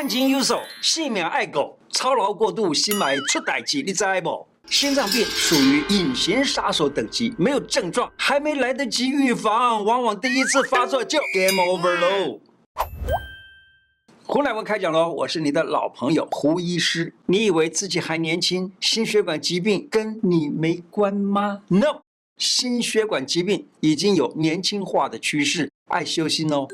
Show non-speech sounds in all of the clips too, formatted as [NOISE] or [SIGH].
探金有手，性命爱狗，操劳过度，心埋出代志，你知不？心脏病属于隐形杀手等级，没有症状，还没来得及预防，往往第一次发作就 game over 喽。胡乃文开讲喽，我是你的老朋友胡医师。你以为自己还年轻，心血管疾病跟你没关吗？No，心血管疾病已经有年轻化的趋势，爱修心哦。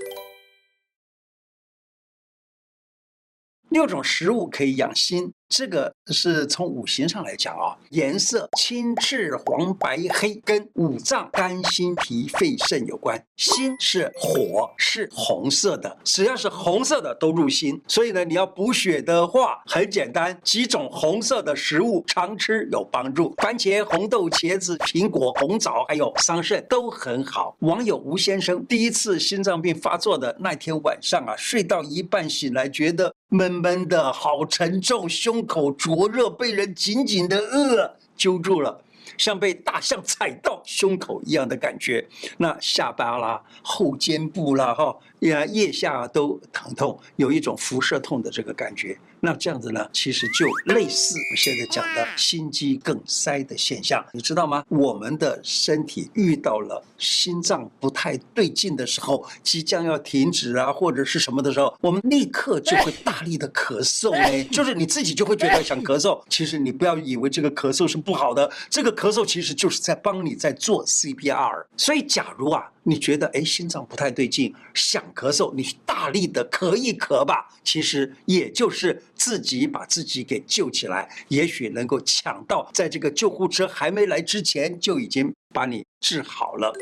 六种食物可以养心。这个是从五行上来讲啊，颜色青、赤、黄、白、黑，跟五脏肝、心、脾、肺、肾有关。心是火，是红色的，只要是红色的都入心。所以呢，你要补血的话，很简单，几种红色的食物常吃有帮助。番茄、红豆、茄子、苹果、红枣，还有桑葚都很好。网友吴先生第一次心脏病发作的那天晚上啊，睡到一半醒来，觉得闷闷的，好沉重，胸。口灼热，被人紧紧的扼揪住了，像被大象踩到胸口一样的感觉。那下巴啦、后肩部啦、哈。呀，腋下都疼痛，有一种辐射痛的这个感觉。那这样子呢，其实就类似我现在讲的心肌梗塞的现象，你知道吗？我们的身体遇到了心脏不太对劲的时候，即将要停止啊，或者是什么的时候，我们立刻就会大力的咳嗽。哎，就是你自己就会觉得想咳嗽。其实你不要以为这个咳嗽是不好的，这个咳嗽其实就是在帮你在做 CPR。所以，假如啊。你觉得哎，心脏不太对劲，想咳嗽，你大力的咳一咳吧，其实也就是自己把自己给救起来，也许能够抢到，在这个救护车还没来之前，就已经把你治好了。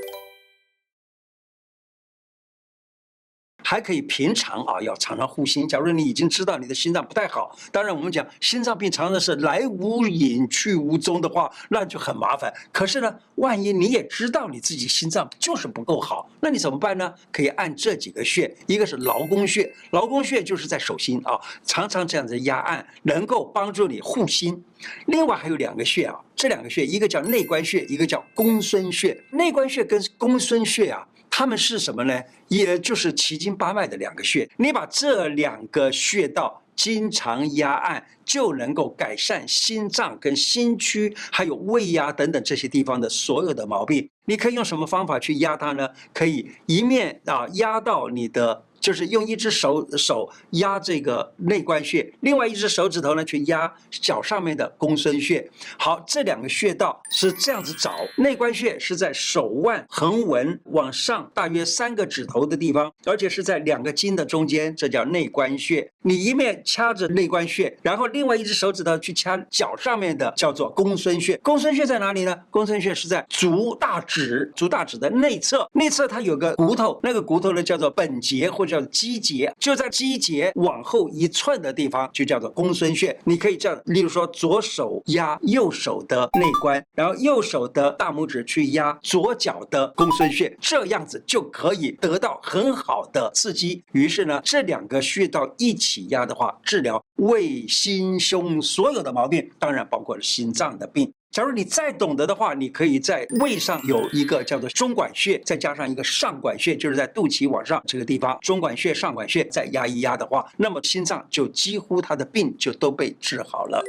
还可以平常啊，要常常护心。假如你已经知道你的心脏不太好，当然我们讲心脏病常常是来无影去无踪的话，那就很麻烦。可是呢，万一你也知道你自己心脏就是不够好，那你怎么办呢？可以按这几个穴，一个是劳宫穴，劳宫穴就是在手心啊，常常这样子压按，能够帮助你护心。另外还有两个穴啊，这两个穴，一个叫内关穴，一个叫公孙穴。内关穴跟公孙穴啊。它们是什么呢？也就是奇经八脉的两个穴。你把这两个穴道经常压按，就能够改善心脏跟心区，还有胃呀等等这些地方的所有的毛病。你可以用什么方法去压它呢？可以一面啊压到你的。就是用一只手手压这个内关穴，另外一只手指头呢去压脚上面的公孙穴。好，这两个穴道是这样子找。内关穴是在手腕横纹往上大约三个指头的地方，而且是在两个筋的中间，这叫内关穴。你一面掐着内关穴，然后另外一只手指头去掐脚上面的，叫做公孙穴。公孙穴在哪里呢？公孙穴是在足大指，足大指的内侧，内侧它有个骨头，那个骨头呢叫做本节或者。叫肌节，就在肌节往后一寸的地方，就叫做公孙穴。你可以这样，例如说，左手压右手的内关，然后右手的大拇指去压左脚的公孙穴，这样子就可以得到很好的刺激。于是呢，这两个穴道一起压的话，治疗胃、心、胸所有的毛病，当然包括了心脏的病。假如你再懂得的话，你可以在胃上有一个叫做中脘穴，再加上一个上脘穴，就是在肚脐往上这个地方，中脘穴、上脘穴再压一压的话，那么心脏就几乎他的病就都被治好了。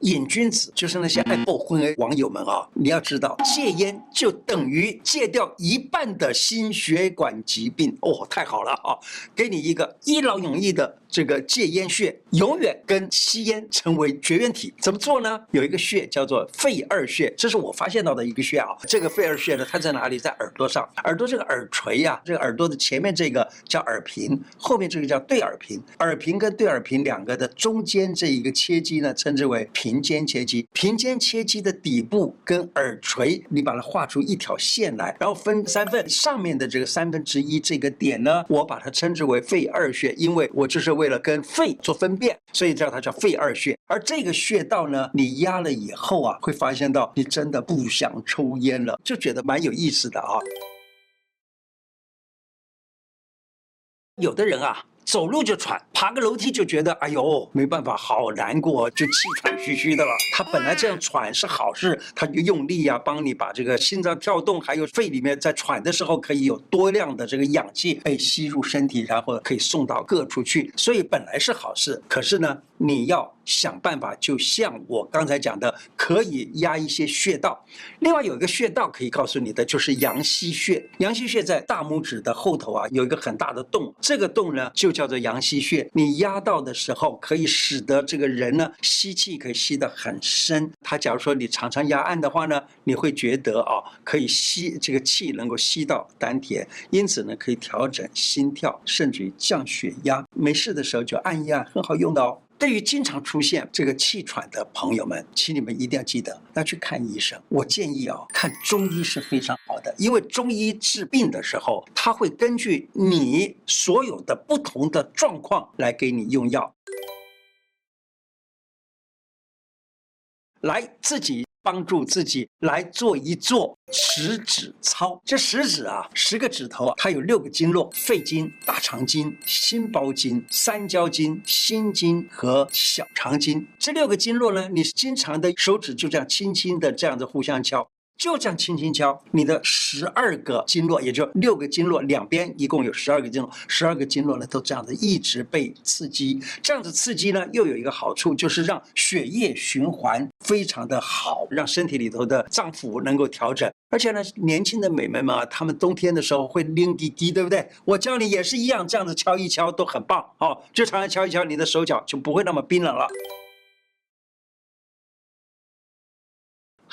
瘾君子就是那些爱爆婚的网友们啊，你要知道，戒烟就等于戒掉一半的心血管疾病哦，太好了啊！给你一个一劳永逸的这个戒烟穴，永远跟吸烟成为绝缘体。怎么做呢？有一个穴叫做肺二穴，这是我发现到的一个穴啊。这个肺二穴呢，它在哪里？在耳朵上，耳朵这个耳垂呀、啊，这个耳朵的前面这个叫耳屏，后面这个叫对耳屏。耳屏跟对耳屏两个的中间这一个切迹呢，称之为屏。平肩切肌，平肩切肌的底部跟耳垂，你把它画出一条线来，然后分三份，上面的这个三分之一这个点呢，我把它称之为肺二穴，因为我就是为了跟肺做分辨，所以叫它叫肺二穴。而这个穴道呢，你压了以后啊，会发现到你真的不想抽烟了，就觉得蛮有意思的啊。有的人啊。走路就喘，爬个楼梯就觉得哎呦没办法，好难过，就气喘吁吁的了。他本来这样喘是好事，他就用力啊，帮你把这个心脏跳动，还有肺里面在喘的时候可以有多量的这个氧气被吸入身体，然后可以送到各处去，所以本来是好事。可是呢，你要想办法，就像我刚才讲的，可以压一些穴道。另外有一个穴道可以告诉你的，就是阳溪穴。阳溪穴在大拇指的后头啊，有一个很大的洞，这个洞呢就叫 [LAUGHS] 叫做阳溪穴。你压到的时候，可以使得这个人呢吸气可以吸得很深。他假如说你常常压按的话呢，你会觉得啊，可以吸这个气能够吸到丹田，因此呢可以调整心跳，甚至于降血压。没事的时候就按一按，很好用的哦。对于经常出现这个气喘的朋友们，请你们一定要记得要去看医生。我建议啊，看中医是非常好的，因为中医治病的时候，他会根据你所有的不同的状况来给你用药，来自己。帮助自己来做一做食指操。这食指啊，十个指头啊，它有六个经络：肺经、大肠经、心包经、三焦经、心经和小肠经。这六个经络呢，你经常的手指就这样轻轻的这样子互相敲。就这样轻轻敲，你的十二个经络，也就六个经络，两边一共有十二个经络，十二个经络呢都这样子一直被刺激，这样子刺激呢又有一个好处，就是让血液循环非常的好，让身体里头的脏腑能够调整。而且呢，年轻的美眉们啊，她们冬天的时候会拎滴滴，对不对？我教你也是一样，这样子敲一敲都很棒哦，就常常敲一敲，你的手脚就不会那么冰冷了。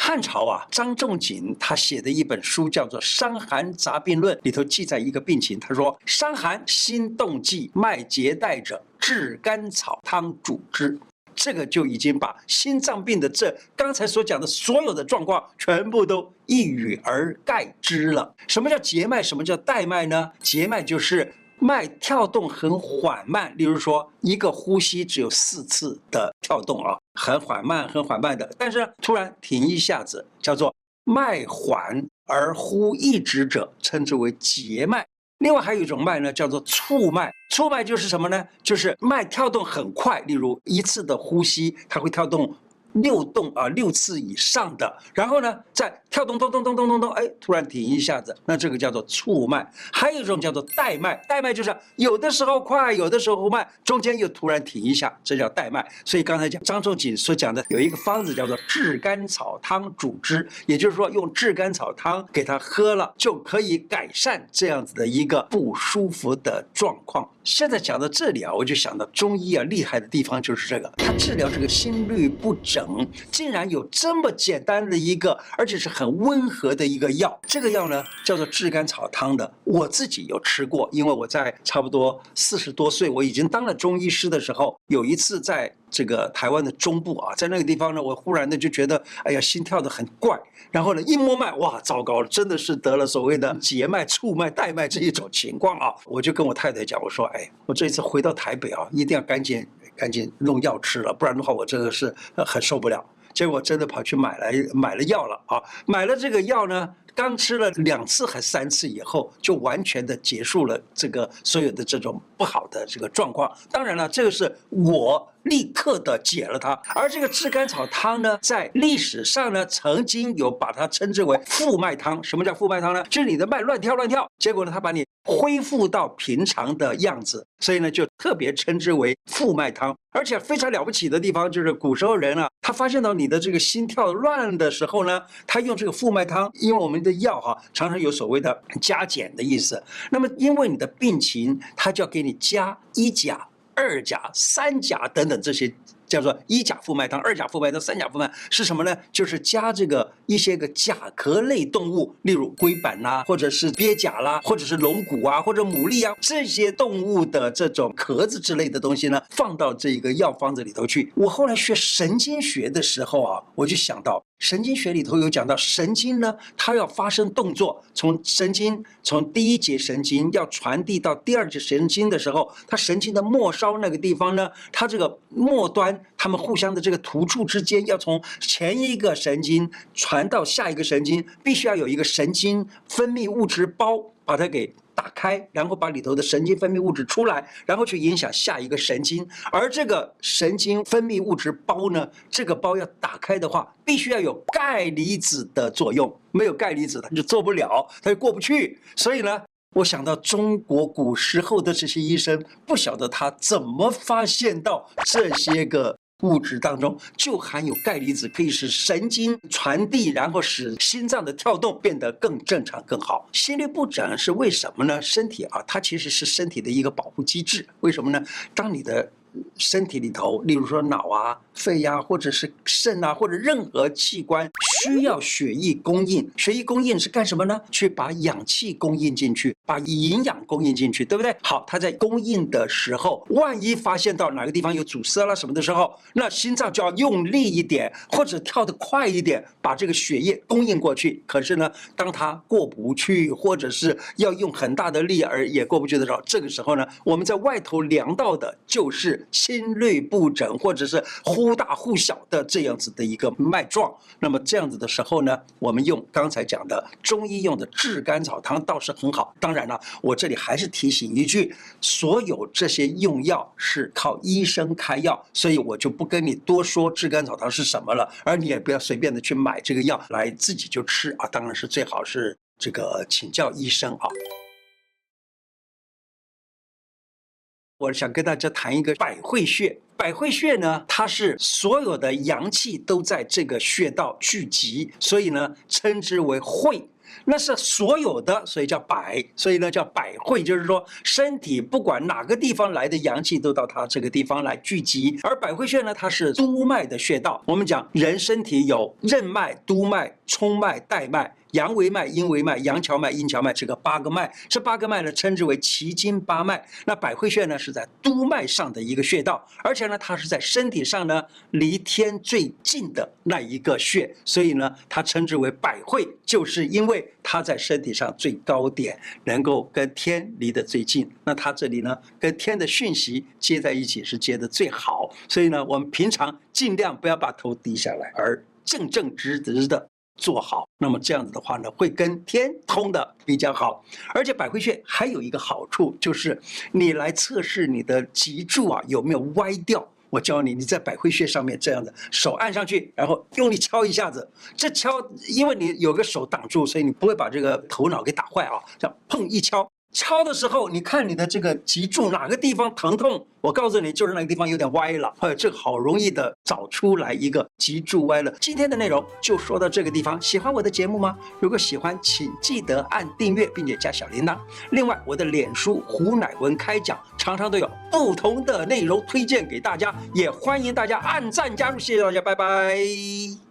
汉朝啊，张仲景他写的一本书叫做《伤寒杂病论》，里头记载一个病情，他说：伤寒心动悸，脉结带者，炙甘草汤主之。这个就已经把心脏病的这刚才所讲的所有的状况全部都一语而概之了。什么叫结脉？什么叫带脉呢？结脉就是。脉跳动很缓慢，例如说一个呼吸只有四次的跳动啊，很缓慢，很缓慢的。但是突然停一下子，叫做脉缓而呼一直者，称之为结脉。另外还有一种脉呢，叫做促脉。促脉就是什么呢？就是脉跳动很快，例如一次的呼吸，它会跳动。六动啊，六次以上的，然后呢，在跳动咚咚咚咚咚咚，哎，突然停一下子，那这个叫做促脉。还有一种叫做带脉，带脉就是有的时候快，有的时候慢，中间又突然停一下，这叫带脉。所以刚才讲张仲景所讲的有一个方子叫做炙甘草汤主之，也就是说用炙甘草汤给他喝了，就可以改善这样子的一个不舒服的状况。现在讲到这里啊，我就想到中医啊厉害的地方就是这个，它治疗这个心律不整，竟然有这么简单的一个，而且是很温和的一个药。这个药呢叫做炙甘草汤的，我自己有吃过，因为我在差不多四十多岁，我已经当了中医师的时候，有一次在。这个台湾的中部啊，在那个地方呢，我忽然的就觉得，哎呀，心跳的很怪。然后呢，一摸脉，哇，糟糕了，真的是得了所谓的结脉、促脉、带脉这一种情况啊！我就跟我太太讲，我说，哎，我这一次回到台北啊，一定要赶紧赶紧弄药吃了，不然的话，我真的是很受不了。结果真的跑去买来买了药了啊，买了这个药呢。刚吃了两次还三次以后，就完全的结束了这个所有的这种不好的这个状况。当然了，这个是我立刻的解了它。而这个炙甘草汤呢，在历史上呢，曾经有把它称之为复脉汤。什么叫复脉汤呢？就是你的脉乱跳乱跳，结果呢，它把你恢复到平常的样子，所以呢，就特别称之为复脉汤。而且非常了不起的地方就是，古时候人啊，他发现到你的这个心跳乱的时候呢，他用这个复脉汤，因为我们的药哈常常有所谓的加减的意思。那么因为你的病情，他就要给你加一甲、二甲、三甲等等这些。叫做一甲复脉汤、二甲复脉汤、三甲复脉是什么呢？就是加这个一些个甲壳类动物，例如龟板啦，或者是鳖甲啦，或者是龙骨啊，或者牡蛎啊这些动物的这种壳子之类的东西呢，放到这个药方子里头去。我后来学神经学的时候啊，我就想到。神经学里头有讲到，神经呢，它要发生动作，从神经从第一节神经要传递到第二节神经的时候，它神经的末梢那个地方呢，它这个末端，它们互相的这个突触之间，要从前一个神经传到下一个神经，必须要有一个神经分泌物质包把它给打开，然后把里头的神经分泌物质出来，然后去影响下一个神经。而这个神经分泌物质包呢，这个包要打开的话，必须要有钙离子的作用，没有钙离子它就做不了，它就过不去。所以呢，我想到中国古时候的这些医生，不晓得他怎么发现到这些个。物质当中就含有钙离子，可以使神经传递，然后使心脏的跳动变得更正常、更好。心律不整是为什么呢？身体啊，它其实是身体的一个保护机制。为什么呢？当你的身体里头，例如说脑啊、肺呀、啊，或者是肾啊，或者任何器官需要血液供应，血液供应是干什么呢？去把氧气供应进去，把营养供应进去，对不对？好，它在供应的时候，万一发现到哪个地方有阻塞了什么的时候，那心脏就要用力一点，或者跳得快一点，把这个血液供应过去。可是呢，当它过不去，或者是要用很大的力而也过不去的时候，这个时候呢，我们在外头量到的就是。心律不整，或者是忽大忽小的这样子的一个脉状，那么这样子的时候呢，我们用刚才讲的中医用的炙甘草汤倒是很好。当然了，我这里还是提醒一句，所有这些用药是靠医生开药，所以我就不跟你多说炙甘草汤是什么了，而你也不要随便的去买这个药来自己就吃啊，当然是最好是这个请教医生啊。我想跟大家谈一个百会穴。百会穴呢，它是所有的阳气都在这个穴道聚集，所以呢，称之为会。那是所有的，所以叫百，所以呢叫百会，就是说身体不管哪个地方来的阳气都到它这个地方来聚集。而百会穴呢，它是督脉的穴道。我们讲人身体有任脉、督脉、冲脉、带脉。阳维脉、阴维脉、阳蹻脉、阴蹻脉，这个八个脉，这八个脉呢称之为奇经八脉。那百会穴呢是在督脉上的一个穴道，而且呢它是在身体上呢离天最近的那一个穴，所以呢它称之为百会，就是因为它在身体上最高点，能够跟天离得最近。那它这里呢跟天的讯息接在一起是接得最好，所以呢我们平常尽量不要把头低下来，而正正直直的。做好，那么这样子的话呢，会跟天通的比较好。而且百会穴还有一个好处，就是你来测试你的脊柱啊有没有歪掉。我教你，你在百会穴上面这样的手按上去，然后用力敲一下子。这敲，因为你有个手挡住，所以你不会把这个头脑给打坏啊。这样碰一敲。敲的时候，你看你的这个脊柱哪个地方疼痛？我告诉你，就是那个地方有点歪了。哎，这好容易的找出来一个脊柱歪了。今天的内容就说到这个地方。喜欢我的节目吗？如果喜欢，请记得按订阅，并且加小铃铛。另外，我的脸书胡乃文开讲常常都有不同的内容推荐给大家，也欢迎大家按赞加入。谢谢大家，拜拜。